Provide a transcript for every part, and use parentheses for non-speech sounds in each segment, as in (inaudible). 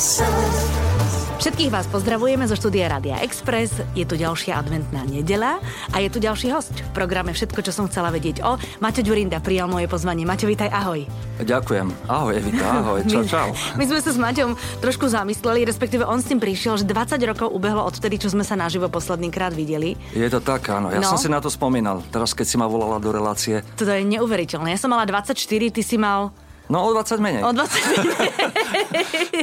Všetkých vás pozdravujeme zo štúdia Radia Express. Je tu ďalšia adventná nedela a je tu ďalší host v programe Všetko, čo som chcela vedieť o. Maťo Ďurinda prijal moje pozvanie. Maťo, vítaj, ahoj. Ďakujem. Ahoj, Evita, ahoj. Čau, čau. My, my sme sa s Maťom trošku zamysleli, respektíve on s tým prišiel, že 20 rokov ubehlo od vtedy, čo sme sa naživo posledný krát videli. Je to tak, áno. Ja No. som si na to spomínal, teraz keď si ma volala do relácie. To je neuveriteľné. Ja som mala 24, ty si mal No o 20 menej. o 20. 59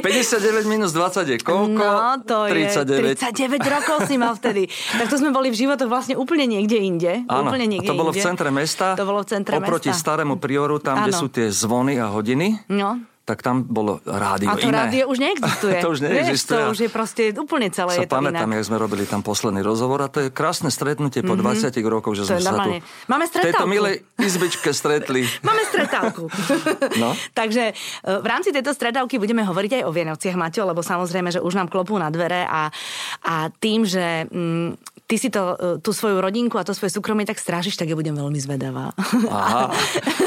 (laughs) minus 20 je koľko? No, to 39. je 39 rokov si mal vtedy. Tak to sme boli v životoch vlastne úplne niekde inde. Áno, úplne niekde to bolo v inde. centre mesta. To bolo v centre Oproti mesta. starému prioru, tam, kde Áno. sú tie zvony a hodiny. No. Tak tam bolo rádio A to iné. rádio už neexistuje. (laughs) to už Vieš, neexistuje. to už je proste úplne celé sa je to pamätám, inak. jak sme robili tam posledný rozhovor a to je krásne stretnutie po 20 rokoch, že To sme sa tu. Máme v tejto stretávku. milej izbičke stretli. (laughs) Máme stretávku. (laughs) No. Takže e, v rámci tejto stretávky budeme hovoriť aj o Vianociach, Maťo, lebo samozrejme, že už nám klopú na dvere a, a tým, že mm, ty si to, e, tú svoju rodinku a to svoje súkromie tak strážiš, tak ja budem veľmi zvedavá. Aha,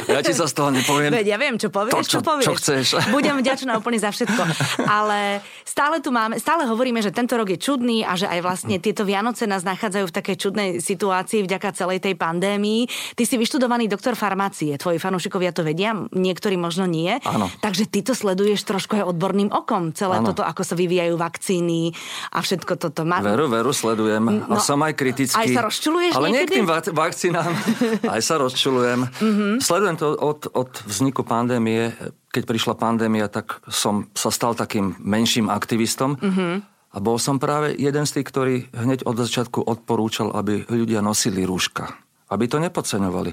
ja ti sa z toho nepoviem. Veď ja viem, čo povieš, To, čo- čo povieš. čo chceš. (laughs) Budem vďačná úplne za všetko. Ale stále tu máme, stále hovoríme, že tento rok je čudný a že aj vlastne tieto Vianoce nás nachádzajú v takej čudnej situácii vďaka celej tej pandémii. Ty si vyštudovaný doktor farmácie, tvoji fanúšikovia to vedia, niektorí možno nie. Áno. Takže ty to sleduješ trošku aj odborným okom, celé Áno. toto, ako sa vyvíjajú vakcíny a všetko toto. Má... Veru, veru, sledujem. No, som aj kritický. aj sa rozčuluješ Ale nie niekedy? k tým vak- vakcínám. (laughs) aj sa rozčulujem. Mhm. Sledujem to od, od vzniku pandémie. Keď prišla pandémia, tak som sa stal takým menším aktivistom. Mhm. A bol som práve jeden z tých, ktorý hneď od začiatku odporúčal, aby ľudia nosili rúška. Aby to nepodceňovali.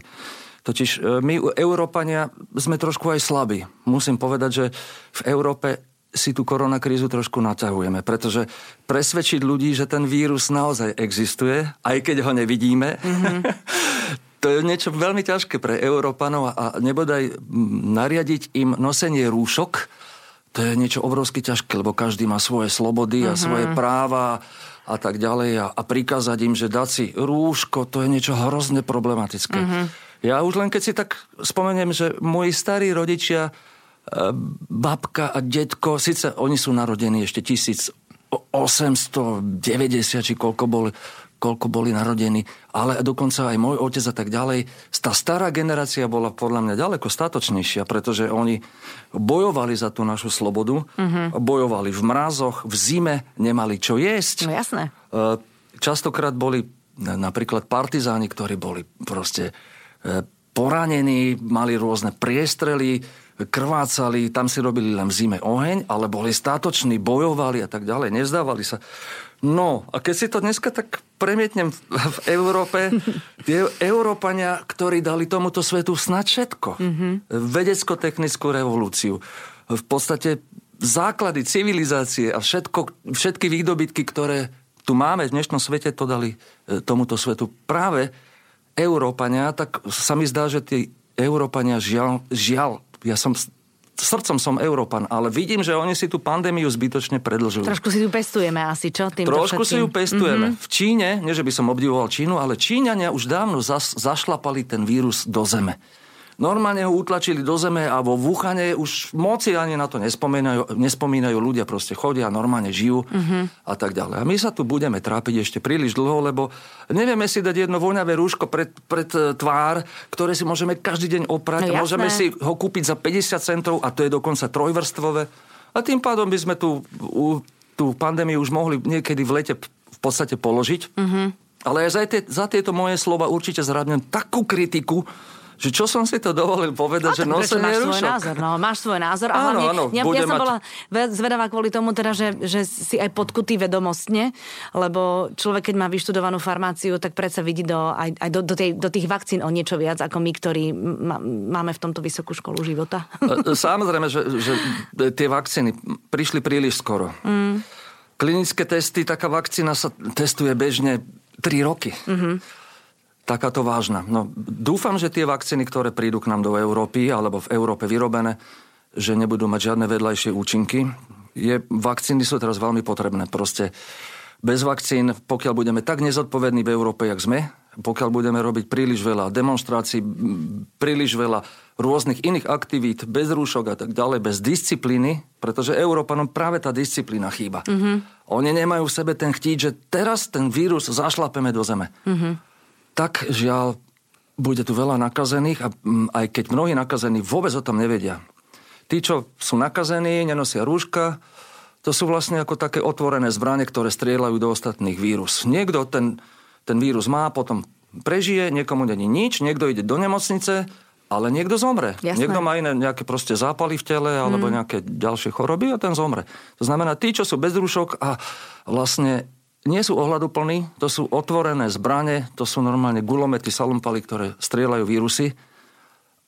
Totiž e, my, Európania, sme trošku aj slabí. Musím povedať, že v Európe si tú koronakrízu trošku naťahujeme, pretože presvedčiť ľudí, že ten vírus naozaj existuje, aj keď ho nevidíme, (laughs) to je niečo veľmi ťažké pre Európanov a nebodaj mm, nariadiť im nosenie rúšok, to je niečo obrovsky ťažké, lebo každý má svoje slobody a svoje práva a tak ďalej a, a prikázať im, že dať si rúško, to je niečo hrozne problematické. Ja už len keď si tak spomeniem, že moji starí rodičia, babka a detko, síce oni sú narodení ešte 1890, či koľko boli, koľko boli narodení, ale dokonca aj môj otec a tak ďalej. Tá stará generácia bola podľa mňa ďaleko statočnejšia, pretože oni bojovali za tú našu slobodu, bojovali v mrazoch, v zime, nemali čo jesť. No jasné. E, Častokrát boli na- napríklad partizáni, ktorí boli proste e, poranení, mali rôzne priestrely, krvácali, tam si robili len v zime oheň, ale boli statoční, bojovali a tak ďalej, nezdávali sa. No, a keď si to dneska tak premietnem v, v Európe, tie Európania, ktorí dali tomuto svetu snad všetko. Mm-hmm. Vedecko-technickú revolúciu. V podstate základy civilizácie a všetko, všetky výdobytky, ktoré tu máme v dnešnom svete, to dali e, tomuto svetu práve Európania, tak sa mi zdá, že tí Európania žiaľ, žiaľ ja som srdcom som Európan, ale vidím, že oni si tú pandémiu zbytočne predlžujú. Trošku si tu pestujeme asi, čo? Týmto Trošku si ju pestujeme. Mm-hmm. V Číne, nie že by som obdivoval Čínu, ale Číňania už dávno zas, zašlapali ten vírus do zeme. Normálne ho utlačili do zeme a vo Wuhane už moci ani na to nespomínajú, nespomínajú ľudia proste chodia, normálne žijú mm-hmm. a tak ďalej. A my sa tu budeme trápiť ešte príliš dlho, lebo nevieme si dať jedno voňavé rúško pred, pred e, tvár, ktoré si môžeme každý deň No oprať. jasné. môžeme si ho kúpiť za 50 centov a to je dokonca trojvrstvové. A tým pádom by sme tú, u- tú pandémiu už mohli niekedy v lete v podstate položiť. Mm-hmm. Ale aj za, tie, za tieto moje slova určite zradnem takú kritiku, že čo som si to dovolil povedať, že nosenie máš svoj rúšok. názor, no, máš svoj názor. A Áno, hlavne, áno, ja, ja som mať- bola ve- zvedavá kvôli tomu, teda, že, že si aj podkutý vedomostne, lebo človek, keď má vyštudovanú farmáciu, tak predsa vidí do, aj, aj do, do, tej, do tých vakcín o niečo viac, ako my, ktorí ma, máme v tomto vysokú školu života. E, Samozrejme, že, že tie vakcíny prišli príliš skoro. Mm. Klinické testy, taká vakcína sa testuje bežne 3 roky. Mm-hmm. Takáto vážna. No, dúfam, že tie vakcíny, ktoré prídu k nám do Európy, alebo v Európe vyrobené, že nebudú mať žiadne vedľajšie účinky. Je, vakcíny sú teraz veľmi potrebné. Proste bez vakcín, pokiaľ budeme tak nezodpovední v Európe, jak sme, pokiaľ budeme robiť príliš veľa demonstrácií, príliš veľa rôznych iných aktivít, bez rúšok a tak ďalej, bez disciplíny, pretože Európanom práve tá disciplína chýba. Mm-hmm. Oni nemajú v sebe ten chtít, že teraz ten vírus zašlapeme do zeme. Mm-hmm. Tak žiaľ, bude tu veľa nakazených a aj keď mnohí nakazení vôbec o tom nevedia. Tí, čo sú nakazení, nenosia rúška, to sú vlastne ako také otvorené zbranie, ktoré strieľajú do ostatných vírus. Niekto ten, ten vírus má, potom prežije, niekomu není nič, niekto ide do nemocnice, ale niekto zomre. Jasné. Niekto má iné nejaké proste zápaly v tele alebo mm. nejaké ďalšie choroby a ten zomre. To znamená, tí, čo sú bez rúšok a vlastne nie sú ohľaduplní, to sú otvorené zbranie, to sú normálne gulomety, salumpaly, ktoré strieľajú vírusy.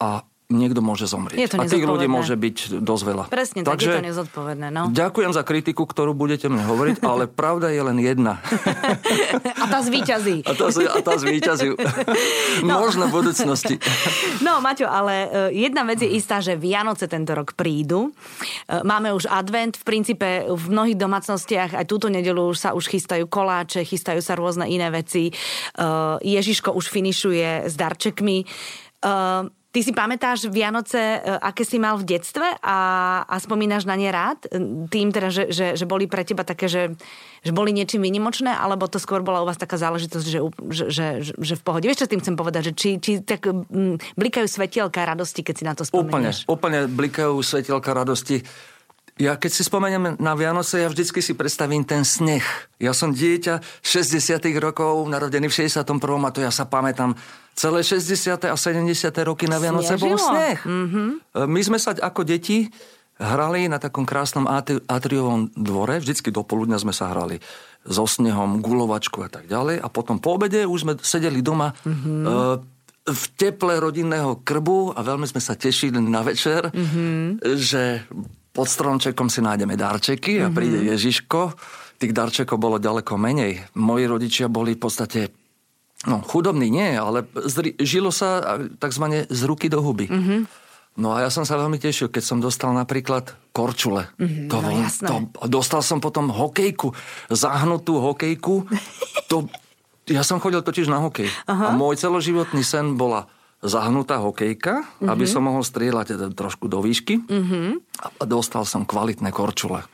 A niekto môže zomrieť. Je to a tých ľudí môže byť dosť veľa. Presne, Takže, tak je to nezodpovedné. No. Ďakujem za kritiku, ktorú budete mne hovoriť, (laughs) ale pravda je len jedna. a tá zvýťazí. a, tá, a tá zvýťazí. (laughs) no. Možno v budúcnosti. no, Maťo, ale e, jedna vec je istá, že Vianoce tento rok prídu. E, máme už advent, v princípe v mnohých domácnostiach aj túto nedelu už sa už chystajú koláče, chystajú sa rôzne iné veci. E, Ježiško už finišuje s darčekmi. Ty si pamätáš Vianoce, e, aké si mal v detstve a, a spomínaš na ne rád? Tým teda, že, že, že boli pre teba také, že, že boli niečím vynimočné, alebo to skôr bola u vás taká záležitosť, že, že, že, že v pohode? Vieš, čo tým chcem povedať? Že či, či tak blikajú svetielka radosti, keď si na to spomínaš? Úplne, úplne blikajú svetielka radosti. Ja keď si spomeniem na Vianoce, ja vždycky si predstavím ten sneh. Ja som dieťa 60 rokov, narodený v 61. a to ja sa pamätám. Celé 60. a 70. roky na Vianoce Snežilo. bol sneh. Mm-hmm. My sme sa ako deti hrali na takom krásnom atriovom dvore. Vždycky do poludňa sme sa hrali so snehom, gulovačku a tak ďalej. A potom po obede už sme sedeli doma mm-hmm. v teple rodinného krbu a veľmi sme sa tešili na večer, mm-hmm. že pod stromčekom si nájdeme darčeky a príde mm-hmm. Ježiško. Tých darčekov bolo ďaleko menej. Moji rodičia boli v podstate no, chudobní nie, ale zri, žilo sa takzvané z ruky do huby. Mm-hmm. No a ja som sa veľmi tešil, keď som dostal napríklad korčule. Mm-hmm, to, no, to, dostal som potom hokejku, zahnutú hokejku. To, ja som chodil totiž na hokej. Aha. A môj celoživotný sen bola zahnutá hokejka, mm-hmm. aby som mohol strieľať teda trošku do výšky mm-hmm. a dostal som kvalitné korčule.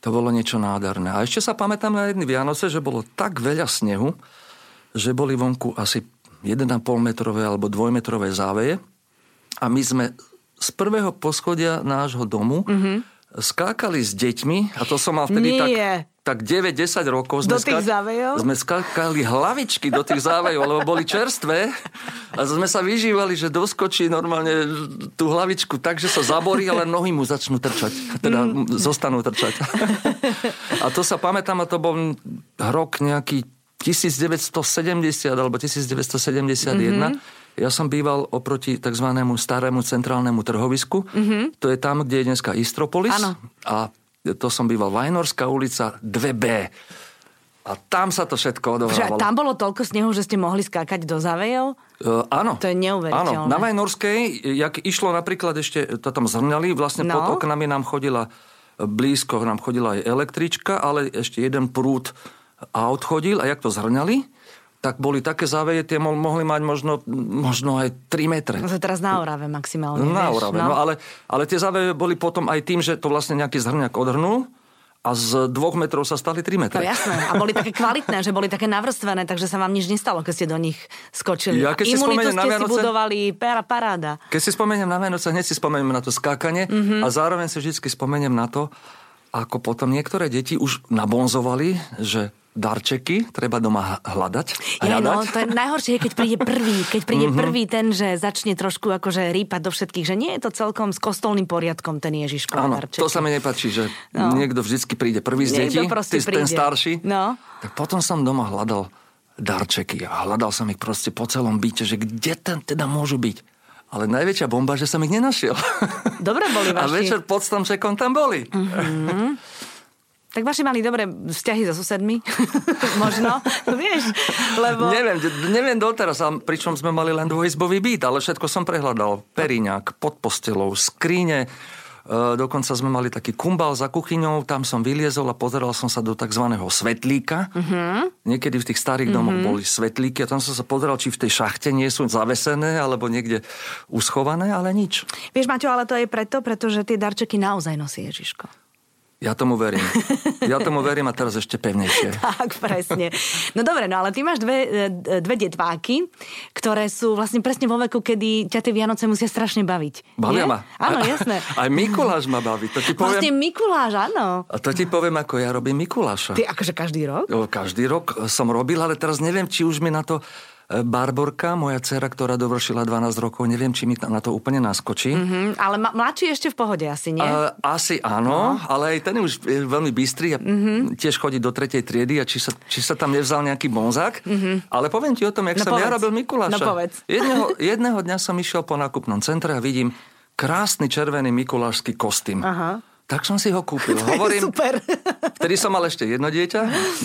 To bolo niečo nádherné. A ešte sa pamätám na jedny Vianoce, že bolo tak veľa snehu, že boli vonku asi 1,5 metrové alebo 2 metrové záveje a my sme z prvého poschodia nášho domu mm-hmm skákali s deťmi, a to som mal vtedy Nie. tak, tak 9-10 rokov. Sme do tých závejov? Sme skákali hlavičky do tých závejov, lebo boli čerstvé a sme sa vyžívali, že doskočí normálne tú hlavičku tak, že sa zaborí, ale nohy mu začnú trčať. Teda mm. zostanú trčať. A to sa pamätám, a to bol rok nejaký 1970 alebo 1971. Mm-hmm ja som býval oproti tzv. starému centrálnemu trhovisku. Mm-hmm. To je tam, kde je dneska Istropolis. Ano. A to som býval Vajnorská ulica 2B. A tam sa to všetko odohrávalo. Že tam bolo toľko snehu, že ste mohli skákať do zavejov? Uh, áno. To je neuveriteľné. Áno, na Vajnorskej, jak išlo napríklad ešte, to tam zhrňali, vlastne no. pod oknami nám chodila blízko, nám chodila aj električka, ale ešte jeden prúd aut chodil a jak to zhrňali, tak boli také záveje, tie mohli mať možno, možno aj 3 metre. No to teraz na Orave maximálne. Na Orave, no. no ale, ale tie záveje boli potom aj tým, že to vlastne nejaký zhrňak odhrnul a z dvoch metrov sa stali 3 metre. No jasné. A boli také kvalitné, že boli také navrstvené, takže sa vám nič nestalo, keď ste do nich skočili. Ja, keď si ste na Vianoce, si budovali para, paráda. Keď si spomeniem na Vianoce, hneď si spomeniem na to skákanie mm-hmm. a zároveň si vždy spomeniem na to, ako potom niektoré deti už nabonzovali, že darčeky treba doma hľadať. Ja, no, to je najhoršie, keď príde prvý. Keď príde mm-hmm. prvý ten, že začne trošku akože rýpať do všetkých, že nie je to celkom s kostolným poriadkom ten Ježiško. Áno, to sa mi nepáči, že no. niekto vždycky príde prvý z detí, ty, ten starší. No. Tak potom som doma hľadal darčeky a hľadal som ich proste po celom byte, že kde ten teda môžu byť. Ale najväčšia bomba, že som ich nenašiel. (laughs) Dobre boli vaši. A večer pod stromčekom tam boli. Mm-hmm. Tak vaši mali dobré vzťahy so susedmi? (laughs) Možno, (laughs) vieš, lebo... Neviem, neviem doteraz, pričom sme mali len dvojizbový byt, ale všetko som prehľadal. Periňák, pod postelou, skríne, dokonca sme mali taký kumbal za kuchyňou, tam som vyliezol a pozeral som sa do tzv. svetlíka. Uh-huh. Niekedy v tých starých domoch uh-huh. boli svetlíky a tam som sa pozeral, či v tej šachte nie sú zavesené alebo niekde uschované, ale nič. Vieš, Maťo, ale to je preto, pretože tie darčeky naozaj nosí Ježiško. Ja tomu verím. Ja tomu (laughs) verím a teraz ešte pevnejšie. tak, presne. No dobre, no ale ty máš dve, e, dve detváky, ktoré sú vlastne presne vo veku, kedy ťa tie Vianoce musia strašne baviť. Bavia ma. Áno, jasné. (laughs) Aj Mikuláš ma baví. To ti poviem... Vlastne Mikuláš, áno. A to ti poviem, ako ja robím Mikuláša. Ty akože každý rok? Každý rok som robil, ale teraz neviem, či už mi na to Barborka, moja dcera, ktorá dovršila 12 rokov, neviem, či mi na to úplne naskočí. Mm-hmm, ale ma- mladší ešte v pohode asi, nie? Uh, asi áno, no. ale aj ten už je veľmi bystrý a mm-hmm. tiež chodí do tretej triedy a či sa, či sa tam nevzal nejaký bonzák. Mm-hmm. Ale poviem ti o tom, jak no som povedz. ja robil Mikuláša. No povedz. (laughs) Jedného, jedného dňa som išiel po nákupnom centre a vidím krásny červený mikulášsky kostým. Aha. Tak som si ho kúpil. (laughs) Hovorím, super. (laughs) Vtedy som mal ešte jedno dieťa,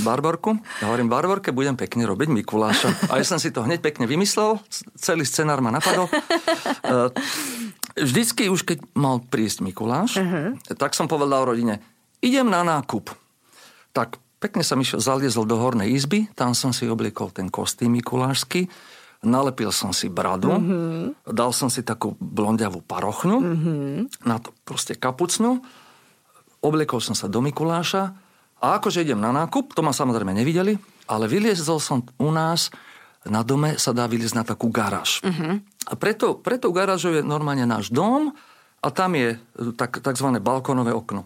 Barborku. Ja hovorím, Barborke, budem pekne robiť Mikuláša. A ja som si to hneď pekne vymyslel. Celý scenár ma napadol. E, vždycky už keď mal prísť Mikuláš, uh-huh. tak som povedal rodine, idem na nákup. Tak pekne som išiel, zaliezol do hornej izby, tam som si obliekol ten kostým mikulášsky, nalepil som si bradu, mm-hmm. dal som si takú blondiavú parochňu, mm-hmm. na to proste kapucňu, obliekol som sa do Mikuláša a akože idem na nákup, to ma samozrejme nevideli, ale vyliezol som u nás, na dome sa dá vyliezť na takú garáž. Uh-huh. A preto, preto garážou je normálne náš dom a tam je tak, takzvané balkónové okno.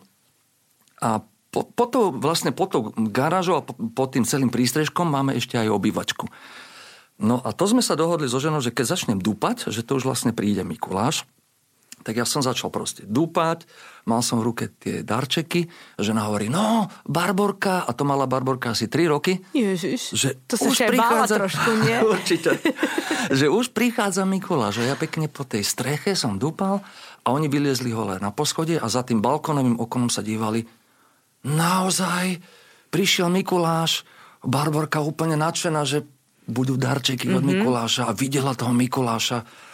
A po, po to, vlastne po to garážou a po, pod tým celým prístrežkom máme ešte aj obývačku. No a to sme sa dohodli so ženou, že keď začnem dúpať, že to už vlastne príde Mikuláš, tak ja som začal proste dúpať, mal som v ruke tie darčeky, žena hovorí, no, Barborka, a to mala Barborka asi 3 roky. Ježiš, že to sa už prichádza... trošku, nie? (laughs) Určite. že už prichádza Mikuláš, že ja pekne po tej streche som dúpal a oni vyliezli hole na poschodie a za tým balkónovým okonom sa dívali. Naozaj, prišiel Mikuláš, Barborka úplne nadšená, že budú darčeky mm-hmm. od mhm. Mikuláša a videla toho Mikuláša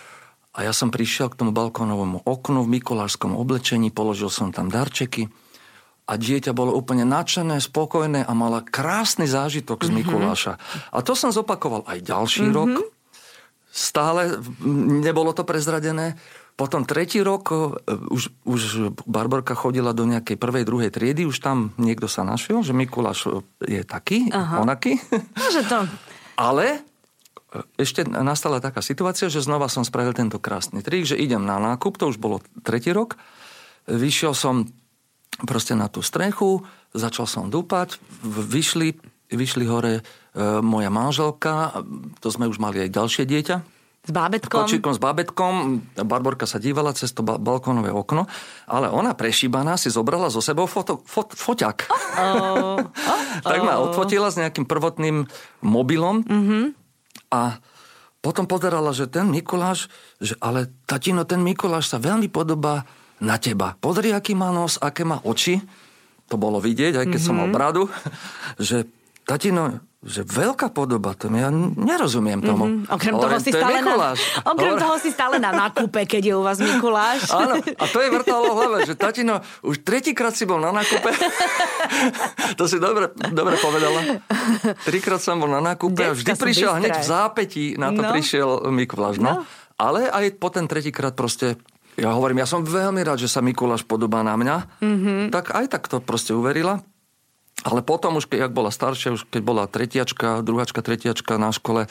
a ja som prišiel k tomu balkónovému oknu v mikulášskom oblečení, položil som tam darčeky a dieťa bolo úplne nadšené, spokojné a mala krásny zážitok z mhm. Mikuláša. A to som zopakoval aj ďalší mm-hmm. rok. Stále nebolo to prezradené. Potom tretí rok e, už, už Barborka chodila do nejakej prvej, druhej triedy, už tam niekto sa našiel, že Mikuláš je taký, Aha. onaký. Môže to. (laughs) Ale ešte nastala taká situácia, že znova som spravil tento krásny trik, že idem na nákup, to už bolo tretí rok. Vyšiel som proste na tú strechu, začal som dúpať, vyšli, vyšli hore e, moja manželka, to sme už mali aj ďalšie dieťa, s bábetkom? Kočíkom s bábetkom. Barborka sa dívala cez to balkónové okno, ale ona prešíbaná si zobrala zo sebou foto, fot, foťak. Oh, oh, oh. (laughs) tak ma odfotila s nejakým prvotným mobilom. Mm-hmm a potom pozerala, že ten Mikuláš, že ale tatino, ten Mikuláš sa veľmi podobá na teba. Pozri, aký má nos, aké má oči. To bolo vidieť, aj keď mm-hmm. som mal mhm. bradu, (laughs) že tatino, že veľká podoba, to ja nerozumiem tomu. Mm-hmm. Okrem, toho si, to stále na, okrem toho si stále na nákupe, keď je u vás Mikuláš. (laughs) Áno, a to je vrtalo hlave, že tatino, už tretíkrát si bol na nákupe. (laughs) to si dobre, dobre povedala. Trikrát som bol na nákupe a vždy prišiel bystre. hneď v zápetí, na to no. prišiel Mikuláš. No. no. Ale aj po ten tretíkrát proste ja hovorím, ja som veľmi rád, že sa Mikuláš podobá na mňa, mm-hmm. tak aj tak to proste uverila. Ale potom už, keď bola staršia, už keď bola tretiačka, druhačka, tretiačka na škole,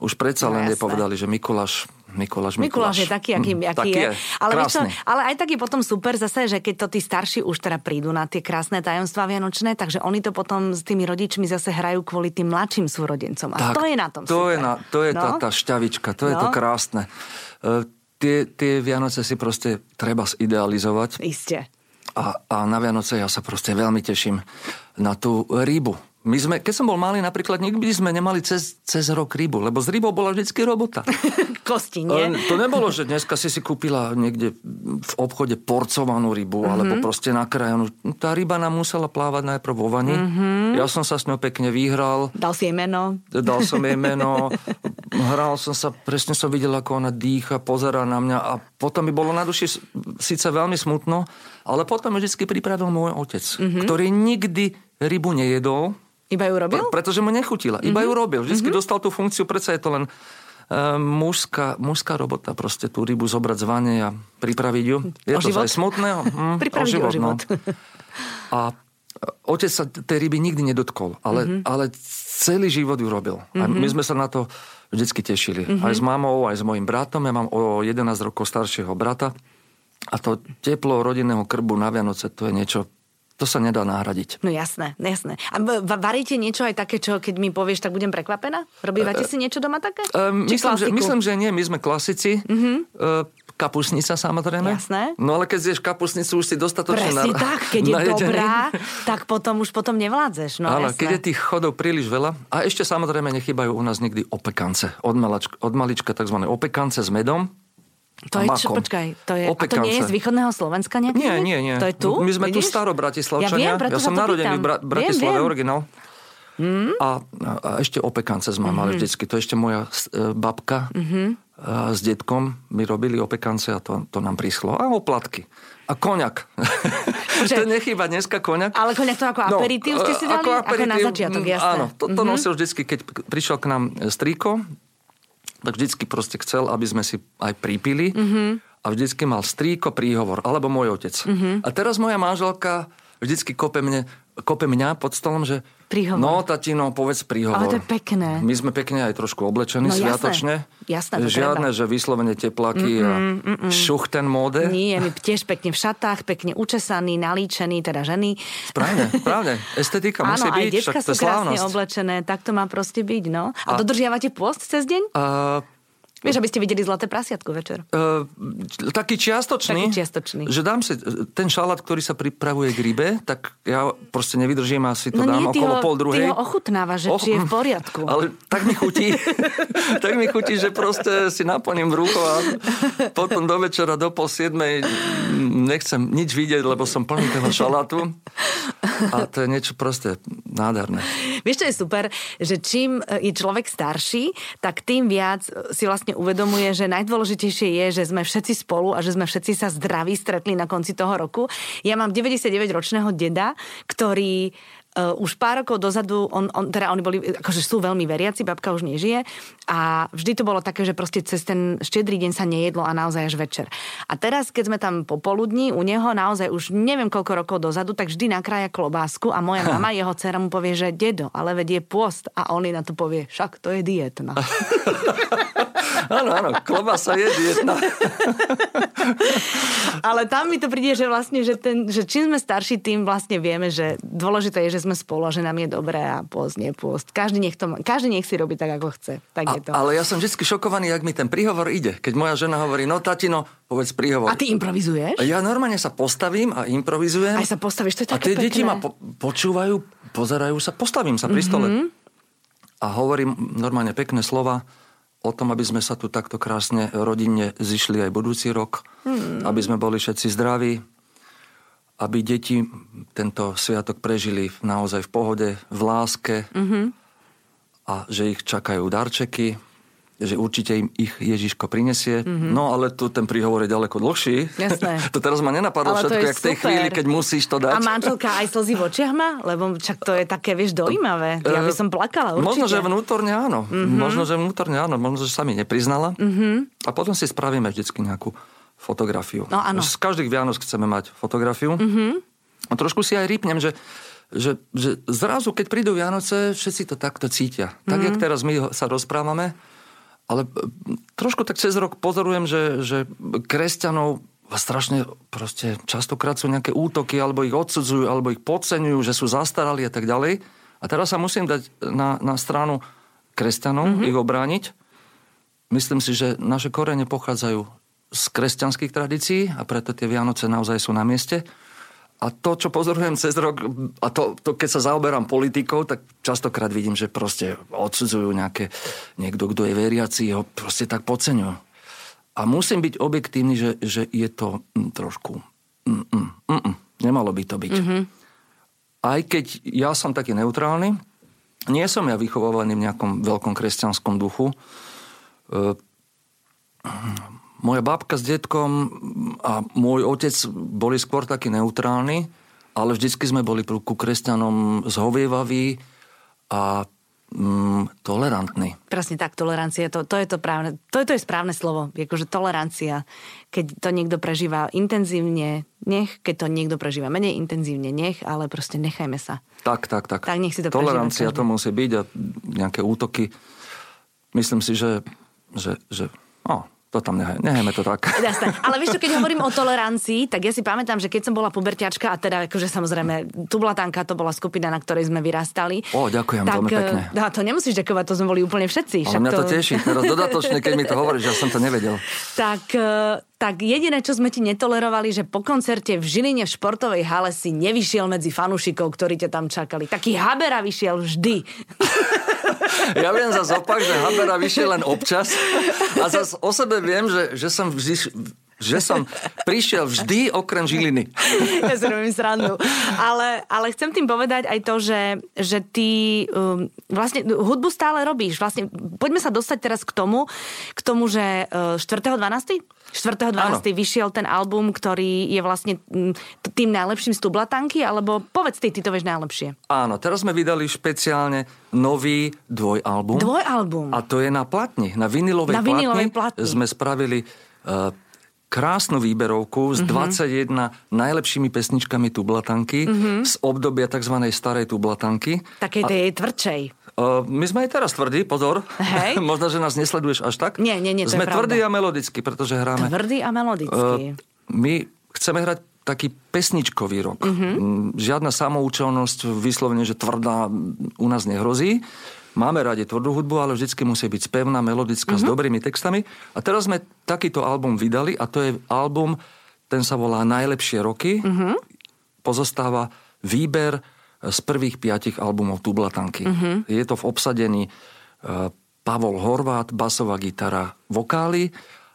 už predsa len no, povedali, že Mikuláš, Mikuláš, Mikuláš. Mikuláš je taký, aký, mm, aký taký je. je. Ale, čo, ale aj tak je potom super zase, že keď to tí starší už teda prídu na tie krásne tajomstvá vianočné, takže oni to potom s tými rodičmi zase hrajú kvôli tým mladším súrodencom. A tak, to je na tom to super. Je na, to je no? tá, tá šťavička, to no? je to no. krásne. Uh, tie, tie Vianoce si proste treba zidealizovať. Isté. A, a na Vianoce ja sa proste veľmi teším na tú rybu. My sme, keď som bol malý, napríklad nikdy sme nemali cez, cez rok rybu, lebo z rybou bola vždycky robota. (laughs) Kosti, nie? To nebolo, že dneska si si kúpila niekde v obchode porcovanú rybu, mm-hmm. alebo proste nakrájanú. Tá ryba nám musela plávať najprv vo vani. Mm-hmm. Ja som sa s ňou pekne vyhral. Dal si jej meno. Dal som jej meno. (laughs) hral som sa, presne som videl, ako ona dýcha, pozera na mňa a potom mi bolo na duši síce veľmi smutno, ale potom ju vždy pripravil môj otec, mm-hmm. ktorý nikdy rybu nejedol. Iba ju robil? Pre, pretože mu nechutila. Iba mm-hmm. ju robil. Vždy mm-hmm. dostal tú funkciu, predsa je to len uh, mužská, mužská robota, proste tú rybu zobrať z vane a pripraviť ju. Je o to život? aj smutné. (laughs) Mm, pripraviť o život. O život. No. A otec sa tej ryby nikdy nedotkol, ale, mm-hmm. ale celý život ju robil. Mm-hmm. A my sme sa na to vždycky tešili. Mm-hmm. Aj s mamou, aj s mojim bratom. Ja mám o 11 rokov staršieho brata. A to teplo rodinného krbu na Vianoce, to je niečo, to sa nedá nahradiť. No jasné, jasné. A varíte niečo aj také, čo keď mi povieš, tak budem prekvapená? Robívate uh, si niečo doma také? Uh, myslím, že, myslím, že nie. My sme klasici. Uh-huh. Uh, kapusnica samozrejme. Jasné. No ale keď zješ kapusnicu, už si dostatočne Presne na, tak, keď je dobrá, tak potom už potom nevládzeš. No, ale keď je tých chodov príliš veľa, a ešte samozrejme nechybajú u nás nikdy opekance. Od, malačka, od malička tzv. opekance s medom, to je, čo, počkaj, to je, a to nie je z východného Slovenska nejaký? Nie, nie, nie. To je tu? My sme Vidíš? tu starobratislavčania. Ja, viem, ja som narodený v Bra- Bratislave originál. Mm. A, a ešte opekance sme mm-hmm. mali vždycky. To ešte moja e, babka mm-hmm s detkom my robili opekance a to, to nám prišlo. A oplatky. A koňak. (laughs) Že... to nechýba dneska koňak. Ale koňak to ako aperitív no, ste si dali? Ako, aperitív, ako na začiatok, jasné. Áno, to, to mm-hmm. nosil vždycky, keď prišiel k nám strýko, tak vždycky proste chcel, aby sme si aj pripili. Mm-hmm. A vždycky mal strýko príhovor, alebo môj otec. Mm-hmm. A teraz moja manželka vždycky kope, mne, kope mňa pod stolom, že Príhovor. No, tatino, povedz príhovor. Ale to je pekné. My sme pekne aj trošku oblečení, no, sviatočne. Jasné, to Žiadne, treba. že vyslovene teplaky mm-mm, a mm-mm. šuch ten móde. Nie, my tiež pekne v šatách, pekne učesaní, nalíčení, teda ženy. Správne, správne. Estetika musí Áno, byť, aj detka sú krásne oblečené, tak to má proste byť, no. A, a dodržiavate pôst cez deň? Uh, Vieš, aby ste videli zlaté prasiatko večer. Uh, taký čiastočný. Taký čiastočný. Že dám si ten šalát, ktorý sa pripravuje k rybe, tak ja proste nevydržím a si to no dám nie, okolo ho, pol druhej. Ty ho ochutnáva, že oh, či je v poriadku. Ale tak mi chutí, (laughs) tak mi chutí, že proste si naplním brucho a potom do večera, do pol siedmej nechcem nič vidieť, lebo som plný toho šalátu. A to je niečo proste nádherné. Vieš, čo je super? Že čím je človek starší, tak tým viac si vlastne vlastne uvedomuje, že najdôležitejšie je, že sme všetci spolu a že sme všetci sa zdraví stretli na konci toho roku. Ja mám 99-ročného deda, ktorý Uh, už pár rokov dozadu, on, on, teda oni boli, akože sú veľmi veriaci, babka už nežije a vždy to bolo také, že proste cez ten štedrý deň sa nejedlo a naozaj až večer. A teraz, keď sme tam popoludní u neho, naozaj už neviem koľko rokov dozadu, tak vždy nakrája klobásku a moja (laughs) mama, jeho dcera mu povie, že dedo, ale vedie pôst a on na to povie, však to je dietna. (laughs) áno, áno, klobasa je dietna. (laughs) Ale tam mi to príde, že vlastne, že, ten, že čím sme starší, tým vlastne vieme, že dôležité je, že sme spolu a že nám je dobré a pôst, nie pôst. Každý nech, to, každý nech si robí tak, ako chce. Tak a, je to. Ale ja som vždy šokovaný, ak mi ten príhovor ide. Keď moja žena hovorí, no tatino, povedz príhovor. A ty improvizuješ? Ja normálne sa postavím a improvizujem. Aj sa postavíš, to je také A tie deti ma po, počúvajú, pozerajú sa, postavím sa pri stole. Mm-hmm. A hovorím normálne pekné slova o tom, aby sme sa tu takto krásne rodinne zišli aj budúci rok, hmm. aby sme boli všetci zdraví, aby deti tento sviatok prežili naozaj v pohode, v láske mm-hmm. a že ich čakajú darčeky, že určite im ich Ježiško prinesie. Mm-hmm. No ale tu ten príhovor je ďaleko dlhší. Jasné. (laughs) to teraz ma nenapadlo ale všetko, jak v tej chvíli, keď musíš to dať. A manželka aj slzy v očiach má? Lebo čak to je také, vieš, dojímavé. Ja by som plakala určite. Možno, že vnútorne áno. Mm-hmm. Možno, že vnútorne áno. Možno, že sa mi nepriznala. Mm-hmm. A potom si spravíme vždycky nejakú fotografiu. No áno. Z každých Vianoc chceme mať fotografiu. Mm-hmm. A trošku si aj rýpnem, že že, že zrazu, keď prídu Vianoce, všetci to takto cítia. Tak, mm. jak teraz my sa rozprávame, ale e, trošku tak cez rok pozorujem, že, že kresťanov strašne proste častokrát sú nejaké útoky, alebo ich odsudzujú, alebo ich podceňujú, že sú zastarali a tak ďalej. A teraz sa musím dať na, na stranu kresťanov, mm-hmm. ich obrániť. Myslím si, že naše korene pochádzajú z kresťanských tradícií a preto tie Vianoce naozaj sú na mieste. A to, čo pozorujem cez rok, a to, to keď sa zaoberám politikou, tak častokrát vidím, že proste odsudzujú nejaké, niekto, kto je veriaci, ho proste tak podceňujú. A musím byť objektívny, že, že je to mm, trošku... Mm, mm, mm, mm, nemalo by to byť. Mm-hmm. Aj keď ja som taký neutrálny, nie som ja vychovávaný v nejakom veľkom kresťanskom duchu. E, moja babka s detkom a môj otec boli skôr takí neutrálni, ale vždycky sme boli ku kresťanom zhovievaví a mm, tolerantní. Presne tak, tolerancia, to, to je to právne, to je to je správne slovo, akože tolerancia. Keď to niekto prežíva intenzívne, nech, keď to niekto prežíva menej intenzívne, nech, ale proste nechajme sa. Tak, tak, tak. Tak nech si to Tolerancia to musí byť a nejaké útoky. Myslím si, že, že, že no, to tam nehaj, nehajme to tak. (laughs) Jasné. Ale vieš čo, keď hovorím o tolerancii, tak ja si pamätám, že keď som bola puberťačka, a teda akože samozrejme, Tublatanka to bola skupina, na ktorej sme vyrastali. O, ďakujem tak, veľmi pekne. No, to nemusíš ďakovať, to sme boli úplne všetci. Ale mňa to... to teší, teraz dodatočne, keď mi to hovoríš, že ja som to nevedel. (laughs) Tak e, tak jediné, čo sme ti netolerovali, že po koncerte v Žiline v športovej hale si nevyšiel medzi fanúšikov, ktorí ťa tam čakali. Taký Habera vyšiel vždy. (laughs) Ja viem za opak, že Habera vyšiel len občas. A zase o sebe viem, že, že som vždy, že som prišiel vždy okrem Žiliny. (laughs) Ja si robím srandu. Ale, ale chcem tým povedať aj to, že, že ty um, vlastne hudbu stále robíš. Vlastne, poďme sa dostať teraz k tomu, k tomu, že uh, 4.12. 4.12. vyšiel ten album, ktorý je vlastne tým najlepším z Tublatanky, alebo povedz ty, ty to vieš najlepšie. Áno, teraz sme vydali špeciálne nový dvojalbum. Dvojalbum. A to je na platni, na vinilovej, na vinilovej platni. platni. Sme spravili uh, krásnu výberovku s mm-hmm. 21 najlepšími pesničkami tublatanky mm-hmm. z obdobia tzv. starej tublatanky. Takej tej A... tvrdšej. Uh, my sme aj teraz tvrdí, pozor. Hej. (laughs) Možno, že nás nesleduješ až tak. Nie, nie, nie, to Sme je tvrdí a melodicky, pretože hráme... Tvrdý a melodický. Uh, my chceme hrať taký pesničkový rok. Mm-hmm. Žiadna samoučelnosť, vyslovene, že tvrdá u nás nehrozí. Máme radi tvrdú hudbu, ale vždycky musí byť spevná, melodická, mm-hmm. s mhm. dobrými textami. A teraz sme takýto album vydali a to je album, ten sa volá Najlepšie roky. Mm-hmm. Pozostáva výber z prvých piatich albumov Tublatanky. Mm-hmm. Je to v obsadení uh, Pavol Horvát, basová gitara, vokály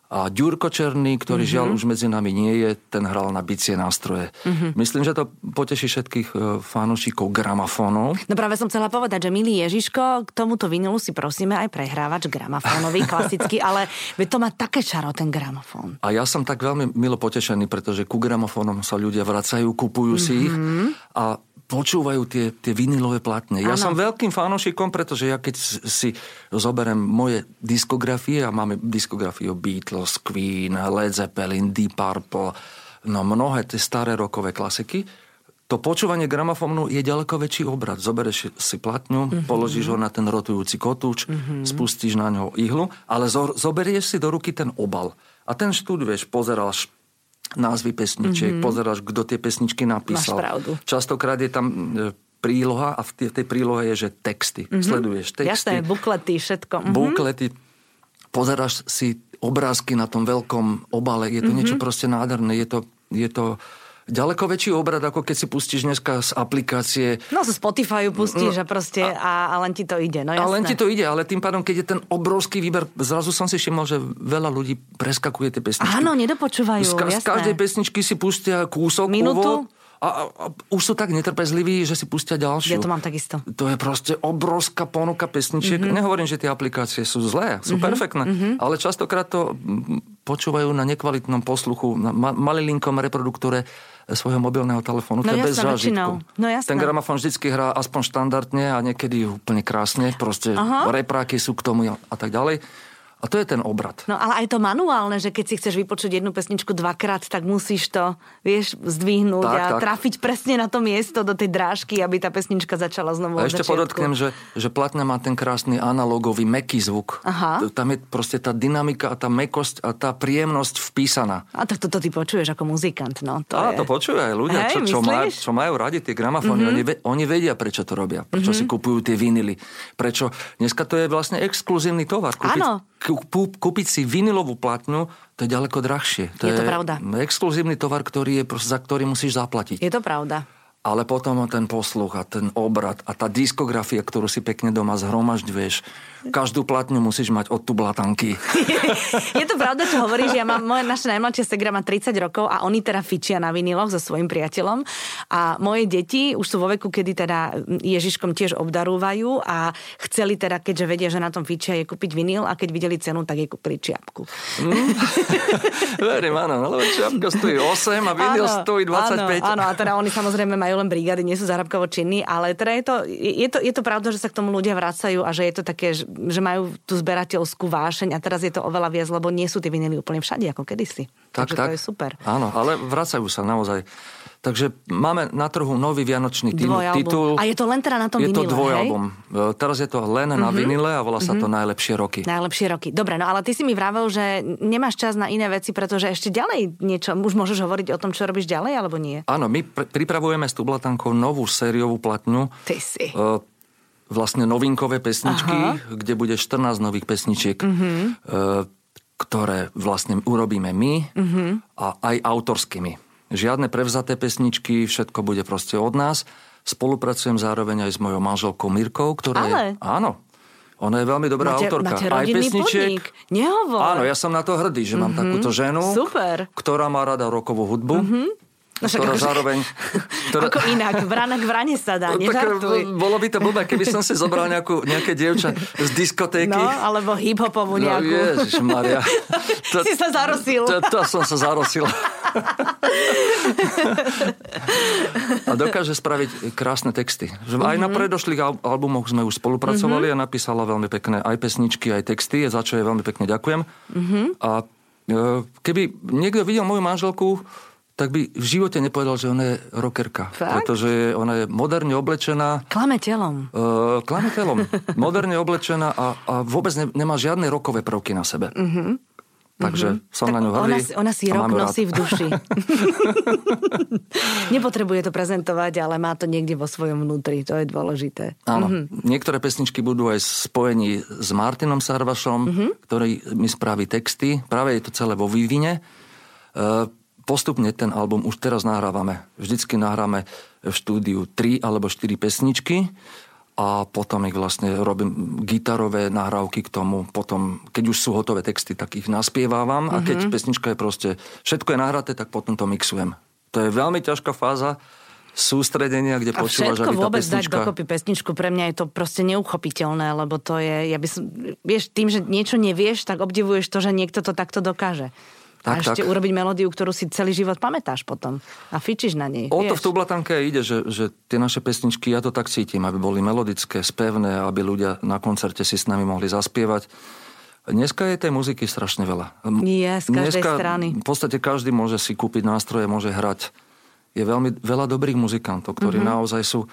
a Ďurko Černý, ktorý mm-hmm. žiaľ už medzi nami nie je, ten hral na bicie nástroje. Mm-hmm. Myslím, že to poteší všetkých e, fanúšikov gramafónov. No práve som chcela povedať, že milý Ježiško, k tomuto vinilu si prosíme aj prehrávač gramafónový, (laughs) klasický, ale to má také čaro, ten gramofón. A ja som tak veľmi milo potešený, pretože ku gramofónom sa ľudia vracajú, kupujú si mm-hmm. ich mhm. a počúvajú tie, tie vinilové platne. Ja som veľkým fanošikom, pretože ja keď si zoberiem moje diskografie a máme diskografiu Beatles, Queen, Led Zeppelin, Deep Purple, no mnohé tie staré rokové klasiky, to počúvanie gramofónu je ďaleko väčší obrad. Zobereš si platňu, mm-hmm. položíš ho na ten rotujúci kotúč, mm-hmm. spustíš na ňo ihlu, ale zo, zoberieš si do ruky ten obal. A ten študuješ, pozeráš názvy pesničiek, mm-hmm. pozeráš, kto tie pesničky napísal. Máš pravdu. Častokrát je tam e, príloha a v tej prílohe je, že texty. Mm-hmm. Sleduješ texty. Jasné, buklety, všetko. Mm-hmm. Buklety. Pozeráš si obrázky na tom veľkom obale. Je to mm-hmm. niečo proste nádherné. Je to, je to ďaleko väčší obrad, ako keď si pustíš dneska z aplikácie. No, zo Spotify pustíš no, a proste a, a len ti to ide. No, jasné. A len ti to ide, ale tým pádom, keď je ten obrovský výber, zrazu som si všimol, že veľa ľudí preskakuje tie pesničky. Áno, nedopočúvajú, z, ka- z každej pesničky si pustia kúsok, Minútu? úvod, a, a, už sú tak netrpezliví, že si pustia ďalšiu. Ja to mám takisto. To je proste obrovská ponuka pesničiek. Mm-hmm. Nehovorím, že tie aplikácie sú zlé, sú mm-hmm. perfektné, mm-hmm. ale častokrát to počúvajú na nekvalitnom posluchu, na ma- malilinkom reproduktore svojho mobilného telefónu. No to je bez zážitku. No. Ten gramofón vždycky hrá aspoň štandardne a niekedy úplne krásne. Proste Aha. repráky sú k tomu a tak ďalej. A to je ten obrad. No ale aj to manuálne, že keď si chceš vypočuť jednu pesničku dvakrát, tak musíš to, vieš, zdvihnúť tak, a tak. trafiť presne na to miesto do tej drážky, aby tá pesnička začala znovu A ešte podotknem, že, že platňa má ten krásny analogový meký zvuk. Aha. Tam je proste tá dynamika a tá mekosť a tá príjemnosť vpísaná. A tak toto ty počuješ ako muzikant, no. To a je... to počujú aj ľudia, Hej, čo, čo, maj, čo majú radi tie gramafóny. Mm-hmm. Oni, ve, oni vedia, prečo to robia. Prečo mm-hmm. si kupujú tie vinily. Prečo dneska to je vlastne exkluzívny tovar. Kúpiť, Áno kúpiť si vinilovú platňu, to je ďaleko drahšie. To je, je to pravda. exkluzívny tovar, ktorý je, za ktorý musíš zaplatiť. Je to pravda. Ale potom ten posluch a ten obrad a tá diskografia, ktorú si pekne doma zhromažďuješ. Každú platňu musíš mať od tublatanky. (laughs) Je to pravda, čo hovoríš, ja mám, moja naša najmladšia segra má 30 rokov a oni teda fičia na viniloch so svojím priateľom a moje deti už sú vo veku, kedy teda Ježiškom tiež obdarúvajú a chceli teda, keďže vedia, že na tom fičia, je kúpiť vinil a keď videli cenu, tak je kúpili čiapku. Mm. (laughs) Verím, áno, lebo čiapka stojí 8 a vinil áno, stojí 25. Áno, áno, a teda oni samozrejme majú majú len brigády, nie sú zárobkovo činní, ale teda je to, je, to, je to pravda, že sa k tomu ľudia vracajú a že je to také, že majú tú zberateľskú vášeň a teraz je to oveľa viac, lebo nie sú tie vinily úplne všade ako kedysi. Tak, Takže tak. to je super. Áno, ale vracajú sa naozaj. Takže máme na trhu nový vianočný titul. A je to len teda na tom je vinile, Je to dvojalbum. Hej? Teraz je to len uh-huh. na mhm. vinile a volá sa uh-huh. to Najlepšie roky. Najlepšie roky. Dobre, no ale ty si mi vravel, že nemáš čas na iné veci, pretože ešte ďalej niečo, už môžeš hovoriť o tom, čo robíš ďalej, alebo nie? Áno, my pr- pripravujeme s Tublatankou novú sériovú platňu. Ty si. Uh, vlastne novinkové pesničky, Aha. kde bude 14 nových pesničiek. Uh-huh. Uh, ktoré vlastne urobíme my uh-huh. a aj autorskými. Žiadne prevzaté pesničky, všetko bude proste od nás. Spolupracujem zároveň aj s mojou manželkou Mirkou, ktorá Ale... je... Áno, ona je veľmi dobrá máte, autorka. Máte aj pesničiek. Podnik. Nehovor. Áno, ja som na to hrdý, že mám mm-hmm. takúto ženu, Super. ktorá má rada rokovú hudbu. Mm-hmm. No ktorá akože- zároveň... (laughs) Ktorá... Ako inak, vrana k vrane sa dá, (laughs) nežartuj. Tak, bolo by to blbé, keby som si zobral nejakú, nejaké dievča z diskotéky. No, alebo hip-hopovú no, nejakú. No, ježišmaria. To, (laughs) si sa zarosil. To, to som sa zarosil. a dokáže spraviť krásne texty. Aj mm-hmm. na mhm. predošlých albumoch sme už spolupracovali mm-hmm. a napísala veľmi pekné aj pesničky, aj texty, za čo jej veľmi pekne ďakujem. Mm-hmm. A e, keby niekto videl moju manželku, tak by v živote nepovedal, že ona je rockerka. Fakt? Pretože ona je moderne oblečená. Klame telom. Uh, klame telom. (laughs) moderne oblečená a, a vôbec ne, nemá žiadne rokové prvky na sebe. Uh-huh. Takže mm-hmm. som tak na ňu hrdý. Ona, ona si rok nosí v duši. (laughs) Nepotrebuje to prezentovať, ale má to niekde vo svojom vnútri. To je dôležité. Áno. Mm-hmm. Niektoré pesničky budú aj spojení s Martinom Sarvašom, mm-hmm. ktorý mi spraví texty. Práve je to celé vo vývine. Uh, postupne ten album už teraz nahrávame. Vždycky nahráme v štúdiu 3 alebo 4 pesničky a potom ich vlastne robím gitarové nahrávky k tomu. Potom, keď už sú hotové texty, tak ich naspievávam mm-hmm. a keď mhm. pesnička je proste, všetko je nahraté, tak potom to mixujem. To je veľmi ťažká fáza sústredenia, kde počúvaš, aby tá vôbec pesnička... dať dokopy pesničku, pre mňa je to proste neuchopiteľné, lebo to je, ja by som, vieš, tým, že niečo nevieš, tak obdivuješ to, že niekto to takto dokáže. Tak, a ešte tak. urobiť melódiu, ktorú si celý život pamätáš potom a fičíš na nej. O to v Tublatanke ide, že, že tie naše pesničky, ja to tak cítim, aby boli melodické, spevné, aby ľudia na koncerte si s nami mohli zaspievať. Dneska je tej muziky strašne veľa. Nie, z každej Dneska strany. V podstate každý môže si kúpiť nástroje, môže hrať. Je veľmi veľa dobrých muzikantov, ktorí mm-hmm. naozaj sú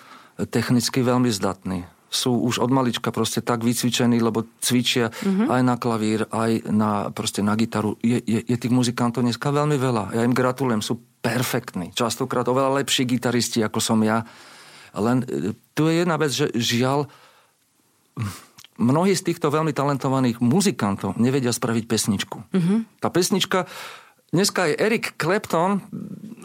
technicky veľmi zdatní sú už od malička proste tak vycvičení, lebo cvičia mm-hmm. aj na klavír, aj na, proste na gitaru. Je, je, je tých muzikantov dneska veľmi veľa. Ja im gratulujem, sú perfektní. Častokrát oveľa lepší gitaristi, ako som ja. Len e, tu je jedna vec, že žiaľ, mnohí z týchto veľmi talentovaných muzikantov nevedia spraviť pesničku. Mm-hmm. Tá pesnička, dneska je Eric Clapton,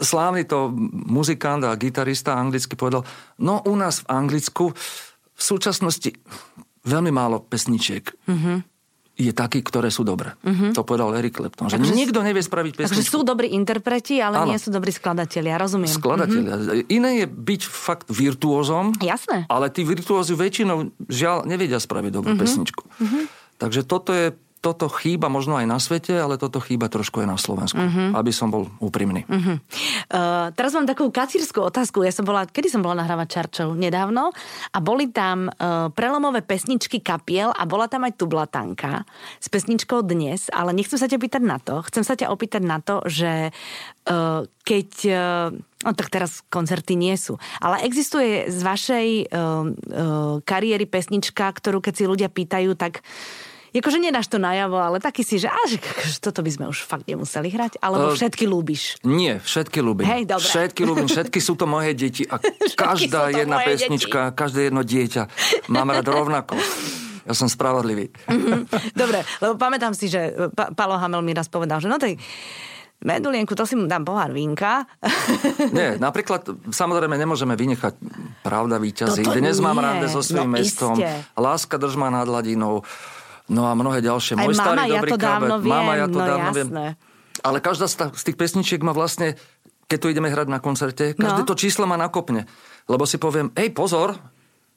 slávny to muzikant a gitarista anglicky povedal, no u nás v Anglicku v súčasnosti veľmi málo pesničiek mm-hmm. je taký, ktoré sú dobré. Mm-hmm. To povedal Eric Clapton. Že takže, nikto nevie spraviť pesničku. Takže sú dobrí interpreti, ale ano. nie sú dobrí skladatelia, rozumiem. Skladatelia. Mm-hmm. Iné je byť fakt virtuózom. Jasné. Ale tí virtuózy väčšinou žiaľ nevedia spraviť dobrú mm-hmm. pesničku. Mm-hmm. Takže toto je toto chýba možno aj na svete, ale toto chýba trošku aj na Slovensku, uh-huh. aby som bol úprimný. Uh-huh. Uh, teraz mám takú kacírskú otázku. Ja som bola, kedy som bola nahrávať Čarčov? Nedávno. A boli tam uh, prelomové pesničky kapiel a bola tam aj tublatanka s pesničkou Dnes, ale nechcem sa ťa pýtať na to. Chcem sa ťa opýtať na to, že uh, keď... Uh, No tak teraz koncerty nie sú. Ale existuje z vašej uh, uh, kariéry pesnička, ktorú keď si ľudia pýtajú, tak Jakože nedáš to najavo, ale taký si, že, až, toto by sme už fakt nemuseli hrať, alebo uh, všetky ľúbiš. Nie, všetky ľúbim. Hej, dobre. Všetky ľúbim, všetky sú to moje deti a (laughs) každá jedna pesnička, deti. každé jedno dieťa mám rád rovnako. Ja som spravodlivý. Mm-hmm. Dobre, lebo pamätám si, že pa- Palo Hamel mi raz povedal, že no tej Medulienku, to si mu dám pohár vínka. (laughs) Nie, napríklad, samozrejme, nemôžeme vynechať pravda víťazí. Dnes nie. mám rande so svojím No mestom. iste. Láska držma nad hladinou. No a mnohé ďalšie. Aj Môj mama, starý ja dobrý to dávno viem, Mama, ja to no dávno viem. jasné. Ale každá z, tých pesničiek má vlastne, keď tu ideme hrať na koncerte, každé No. to číslo ma nakopne. Lebo si poviem, ej pozor,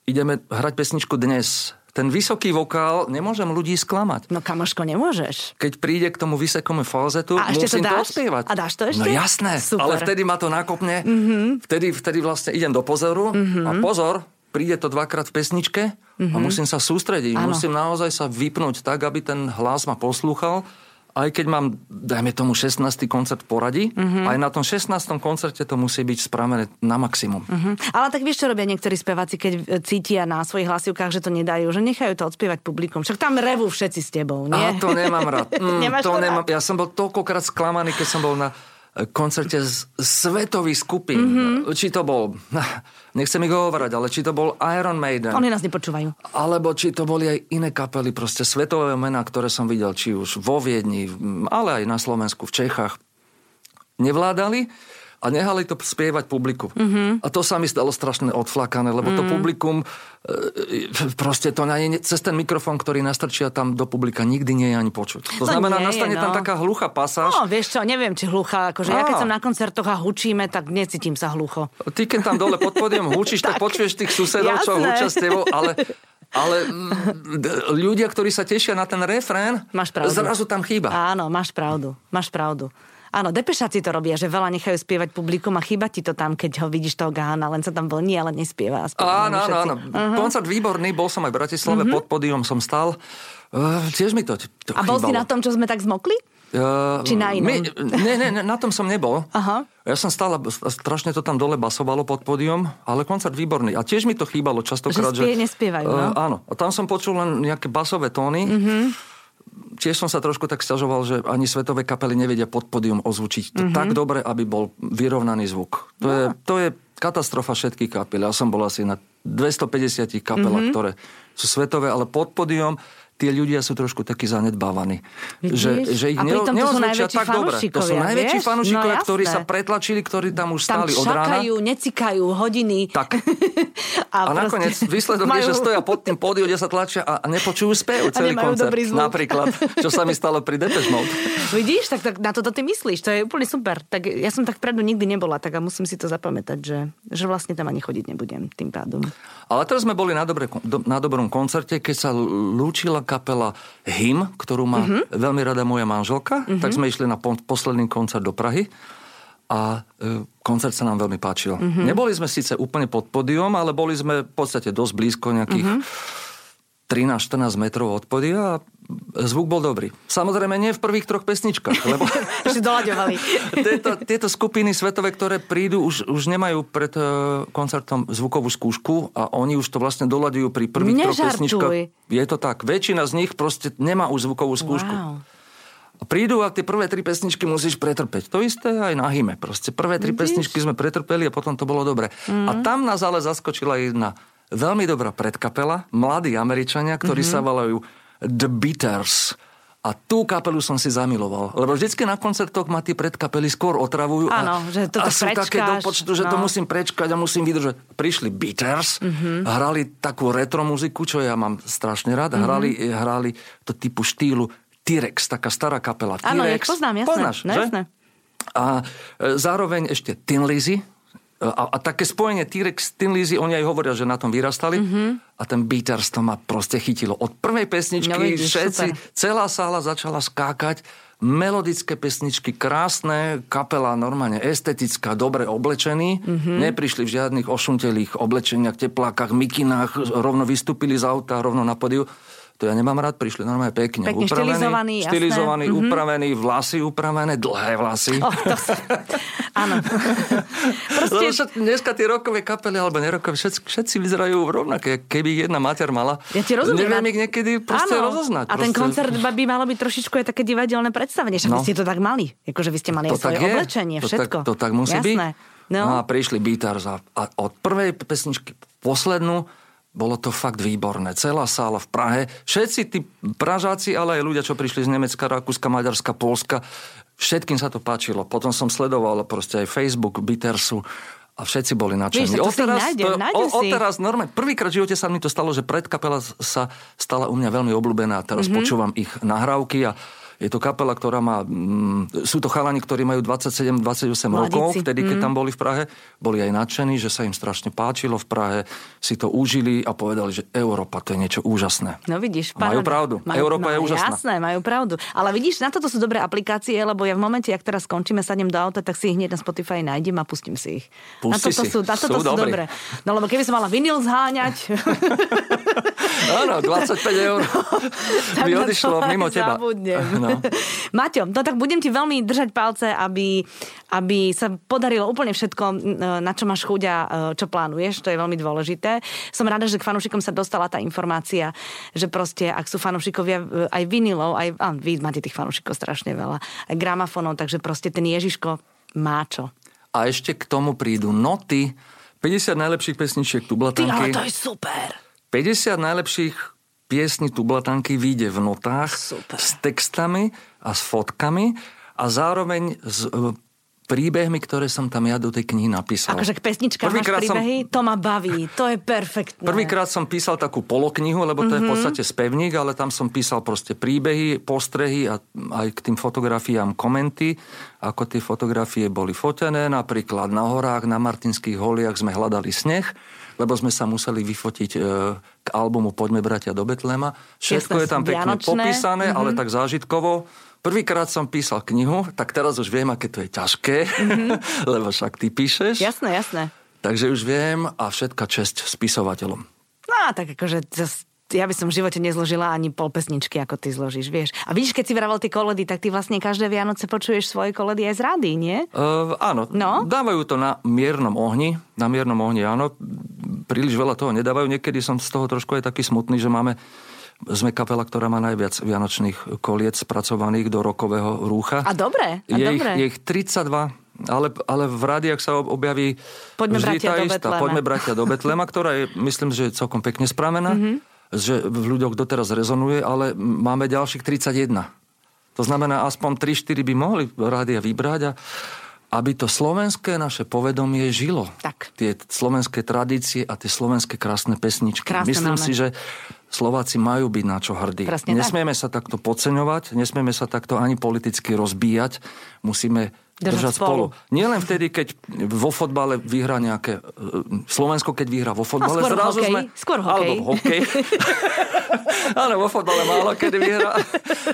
ideme hrať pesničku dnes. Ten vysoký vokál, nemôžem ľudí sklamať. No kamoško, nemôžeš. Keď príde k tomu vysokému falzetu, A ešte to musím to, dáš? odspievať. A dáš to ešte? No jasné, Super. ale vtedy ma to nakopne. Mm-hmm. Vtedy, vtedy vlastne idem do pozoru mm-hmm. a pozor, príde to dvakrát v pesničke mm-hmm. a musím sa sústrediť. Áno. Musím naozaj sa vypnúť tak, aby ten hlas ma poslúchal. Aj keď mám, dajme tomu, 16. koncert poradí, mm-hmm. aj na tom 16. koncerte to musí byť spravené na maximum. Hm. Ale tak vieš, čo robia niektorí speváci, keď e, cítia na svojich hlasivkách, že to nedajú, že nechajú to odspievať publikum. Však tam revú všetci s tebou, nie? A to nemám rád. (laughs) Mm, to to rád? nemám. Ja som bol toľkokrát sklamaný, keď som bol na koncerte z svetových skupín. Mm-hmm. Či to bol, (laughs) nechcem ich hovárať, ale či to bol Iron Maiden. Oni nás nepočúvajú. Alebo či to boli aj iné kapely, proste svetové mená, ktoré som videl, či už vo Viedni, ale aj na Slovensku, v Čechách. Nevládali a nehali to spievať publiku. Mm-hmm. A to sa mi stalo strašne odflakané, lebo mm-hmm. to publikum, e, e, proste to nie, cez ten mikrofón, ktorý nastrčia tam do publika, nikdy nie je ani počuť. To To znamená, nie je, nastane tam no. taká hluchá pasáž. No, vieš čo, neviem, či hluchá. Akože ja keď som na koncertoch a hučíme, tak necítim sa hlucho. Ty, keď tam dole pod pódium hučíš, tak, (laughs) Tak. počuješ tých susedov, čo Jasné. hučia s tebou, ale, ale ľudia, ktorí sa tešia na ten refrén, Máš pravdu. zrazu tam chýba. Áno, máš pravdu, máš pravdu. Áno, depešáci to robia, že veľa nechajú spievať publikum a chýba ti to tam, keď ho vidíš toho gána, len sa tam vlní, ale nespieva. Áno, áno, áno. Uh-huh. Koncert výborný, bol som aj v Bratislave, uh-huh. pod pódium som stal. Uh, tiež mi to, to A bol si na tom, čo sme tak zmokli? Uh, Či na inom? My, ne, ne, ne, na tom som nebol. Aha. Ja som stále, strašne to tam dole basovalo pod pódium, ale koncert výborný. A tiež mi to chýbalo častokrát. Že spie- nespievajú, no? Uh, áno. A tam som počul len nejaké basové tóny. Uh-huh. Tiež som sa trošku tak stiažoval, že ani svetové kapely nevedia pod pódium ozvučiť to uh-huh. tak dobre, aby bol vyrovnaný zvuk. To, je, to je katastrofa všetkých kapel. Ja som bol asi na 250 kapelách, uh-huh. ktoré sú svetové, ale pod pódium tie ľudia sú trošku takí zanedbávaní. Vidíš? Že, že ich A pritom to sú najväčší tak dobre. To sú najväčší vieš? fanúšikovia, No ktorí sa pretlačili, ktorí tam už Tam stáli od rána. čakajú, necikajú hodiny. Tak. (laughs) a, A nakoniec výsledok majú... je, že stoja pod tým pódiu, kde sa tlačia a, nepočujú spev celý koncert. Napríklad, čo sa mi stalo pri Depeche Mode. (laughs) Vidíš, tak, tak na toto ty myslíš, to je úplne super. Tak ja som tak vpredu nikdy nebola, tak a musím si to zapamätať, že, že vlastne tam ani chodiť nebudem tým pádom. Ale teraz sme boli na, dobre, do, na dobrom koncerte, keď sa lúčila kapela Hym, ktorú má uh-huh. veľmi rada moja manželka, uh-huh. tak sme išli na po, posledný koncert do Prahy a e, koncert sa nám veľmi páčil. Uh-huh. Neboli sme síce úplne pod podium, ale boli sme v podstate dosť blízko nejakých uh-huh. 13-14 metrov od podia a zvuk bol dobrý. Samozrejme nie v prvých troch pesničkách, (laughs) lebo Už (laughs) tieto, tieto skupiny svetové, ktoré prídu, už, už nemajú pred uh, koncertom zvukovú skúšku a oni už to vlastne doľadujú pri prvých troch Nežartuj. pesničkách. Je to tak. Väčšina z nich proste nemá už zvukovú skúšku. Wow. A prídu a tie prvé tri pesničky musíš pretrpeť. To isté aj na hyme. Proste prvé tri pesničky sme pretrpeli a potom to bolo dobre. Mm. A tam nás ale zaskočila jedna veľmi dobrá predkapela, mladí Američania, ktorí mm-hmm. sa volajú The Beaters. A tú kapelu som si zamiloval. Lebo vždycky na koncertoch ma tí predkapely skôr otravujú. Áno, a, že to a sú také do prečkáš, počtu, že to no. musím prečkať a musím vydržať. Prišli Beaters, mm-hmm. hrali takú retro muziku, čo ja mám strašne rád. Mm-hmm. Hrali, hrali to typu štýlu T-Rex, taká stará kapela. Áno, ja poznám, jasné. Poznáš, no, jasné. A e, zároveň ešte Tin Lizzy. A, a také spojenie T-Rex, Tin Lizzy, oni aj hovoria, že na tom vyrastali. Mhm. Mm-hmm. A ten Beaters to ma proste chytilo. Od prvej pesničky No vidíš, všetci, super. celá sála začala skákať. Melodické pesničky, krásne, kapela normálne estetická, dobre oblečení. Mhm. Mm-hmm. Neprišli v žiadnych ošuntelých oblečeniach, teplákach, mikinách, rovno vystúpili z auta, rovno na podiu. To ja nemám rád, prišli normálne pekne. Pekne upravení, štilizovaní, jasné. Mhm. upravení, vlasy upravené, dlhé vlasy. Oh, to sa... Áno. (laughs) Lebo Proste, dneska tie rokové kapely, alebo nerokové, všetci, všetci vyzerajú rovnaké. Keby jedna mater mala, ja ti rozumiem. neviem A- ich niekedy proste Áno. rozoznať. A ten proste. koncert by malo byť trošičku aj také divadelné predstavenie. Však No. vy ste to tak mali. Akože vy ste mali aj svoje oblečenie, to všetko. Tak, to tak musí Jasné. byť. No. a prišli Beaters a, a od prvej pesničky po poslednú bolo to fakt výborné. Celá sála v Prahe. Všetci tí Pražáci, ale aj ľudia, čo prišli z Nemecka, Rakúska, Maďarska, Polska, Všetkým sa to páčilo. Potom som sledoval proste aj Facebook, Bittersu a všetci boli nadšení. To si nájdem, to, o, o si. teraz normálne, prvýkrát v živote sa mi to stalo, že predkapela sa stala u mňa veľmi obľúbená. Teraz Mhm. mm-hmm. počúvam ich nahrávky a je to kapela, ktorá má... Mm, sú to chalani, ktorí majú 27-28 rokov, vtedy, keď tam boli v Prahe. Boli aj nadšení, že sa im strašne páčilo v Prahe, si to užili a povedali, že Európa to je niečo úžasné. No vidíš, Majú paráda. pravdu. Európa je úžasná. Jasné, majú pravdu. Ale vidíš, na toto sú dobré aplikácie, lebo ja v momente, ak teraz skončíme, sadnem do auta, tak si ich hneď na Spotify nájdem a pustím si ich. na Pusti toto si. sú, na toto Sú sú, dobré. No lebo keby som mala vinyl zháňať, (laughs) Áno, 25 eur (laughs) by na odišlo mimo teba. Zabudnem. No. (laughs) Maťo, no tak budem ti veľmi držať palce, aby, aby sa podarilo úplne všetko, na čo máš chuť a e, čo plánuješ, to je veľmi dôležité. Som rada, že k fanúšikom sa dostala tá informácia, že proste, ak sú fanúšikovia e, aj vinilov, aj, a vy máte tých fanúšikov strašne veľa, aj gramofonov, takže proste ten Ježiško má čo. A ešte k tomu prídu noty, 50 najlepších pesničiek Ty, ale to je super. 50 najlepších piesní Tublatanky vyjde v notách Super. s textami a s fotkami a zároveň s e, príbehmi, ktoré som tam ja do tej knihy napísal. Akože k pesničkám máš Prvýkrát som- príbehy, to ma baví, to je perfektné. Prvýkrát som písal takú poloknihu, lebo to je v podstate spevník, ale tam som písal proste príbehy, postrehy a aj k tým fotografiám komenty, ako tie fotografie boli fotené. Napríklad na horách, na Martinských holiach sme hľadali sneh, lebo sme sa museli vyfotiť e, k albumu Poďme bratia do Betlema. Všetko je tam pekne vianočné. popísané, ale tak zážitkovo. Prvýkrát som písal knihu, tak teraz už viem, aké to je ťažké, (laughs) lebo však ty píšeš. Jasné, jasné. Takže už viem a všetka česť spisovateľom. No, tak akože ja by som v živote nezložila ani pol pesničky, ako ty zložíš, vieš. A vidíš, keď si vravel tie koledy, tak ty vlastne každé Vianoce počuješ svoje koledy aj z rady, nie? Uh, áno, No? dávajú to na miernom ohni. Na miernom ohni, áno. Príliš veľa toho nedávajú. Niekedy som z toho trošku aj taký smutný, že máme sme kapela, ktorá má najviac vianočných koliec spracovaných do rokového rúcha. A dobre, a je, ich, dobre. je ich 32, ale, ale v rádiách sa objaví Poďme, vždy tá istá. Poďme bratia do Betlema, ktorá je, myslím, že je celkom pekne spravená, Mhm. mm-hmm. že v ľuďoch doteraz rezonuje, ale máme ďalších 31. To znamená, aspoň 3-4 by mohli rádia vybrať a aby to slovenské naše povedomie žilo. Tak. Tie slovenské tradície a tie slovenské krásne pesničky. Krásne Myslím máme. si, že Slováci majú byť na čo hrdí. Presne tak. nesmieme sa takto podceňovať, nesmieme sa takto ani politicky rozbíjať. Musíme Držať držať, spolu. spolu. Nie len vtedy, keď vo fotbale vyhrá nejaké... e, Slovensko, keď vyhrá vo fotbale, No, skôr zrazu hokeji. sme... Skôr v hokeji. Alebo v hokeji. (laughs) Áno, vo fotbale málo kedy vyhrá.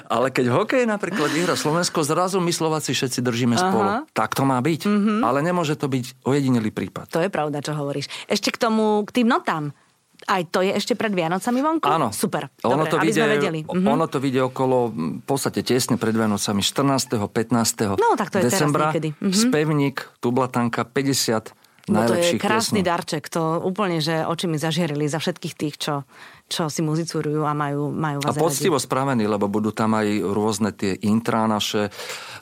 Ale keď hokej napríklad vyhrá Slovensko, zrazu my Slováci všetci držíme spolu. Tak to má byť. Mhm. Mm-hmm. Ale nemôže to byť ojedinelý prípad. To je pravda, čo hovoríš. Ešte k tomu, k tým notám. Aj to je ešte pred Vianocami vonku? Áno. Super. Ono Dobre, to aby vyjde, sme vedeli. Mhm. Ono to vyjde okolo, v podstate tesne pred Vianocami, 14. 15. No, tak to je teraz decembra. niekedy. Mhm. Spevník, Tublatanka, 50 No to je krásny piesní. darček, to úplne, že oči mi zažierili za všetkých tých, čo, čo si muzicurujú a majú, majú A vás poctivo radi. spravený, lebo budú tam aj rôzne tie intrá naše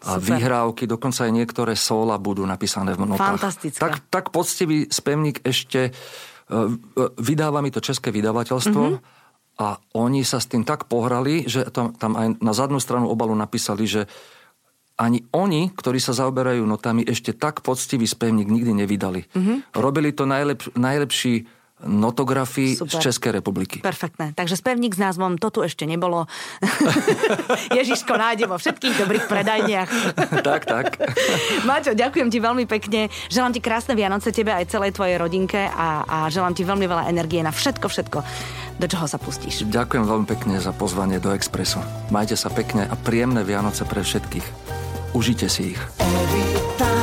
a Super. vyhrávky, dokonca aj niektoré sola budú napísané v notách. Fantastické. Tak, tak poctivý spevník ešte vydáva mi to české vydavateľstvo Mhm. a oni sa s tým tak pohrali, že tam, tam aj na zadnú stranu obalu napísali, že ani oni, ktorí sa zaoberajú notami, ešte tak poctivý spevník nikdy nevydali. Mhm. Robili to najlep, najlepší notografii Super. z Českej republiky. Perfektné. Takže spevník s názvom To tu ešte nebolo. (laughs) Ježiško nájde vo všetkých dobrých predajniach. (laughs) tak, tak. Maťo, ďakujem ti veľmi pekne. Želám ti krásne Vianoce tebe aj celej tvojej rodinke a, a želám ti veľmi veľa energie na všetko, všetko, do čoho sa pustíš. Ďakujem veľmi pekne za pozvanie do Expressu. Majte sa pekne a príjemné Vianoce pre všetkých. Užite si ich. Every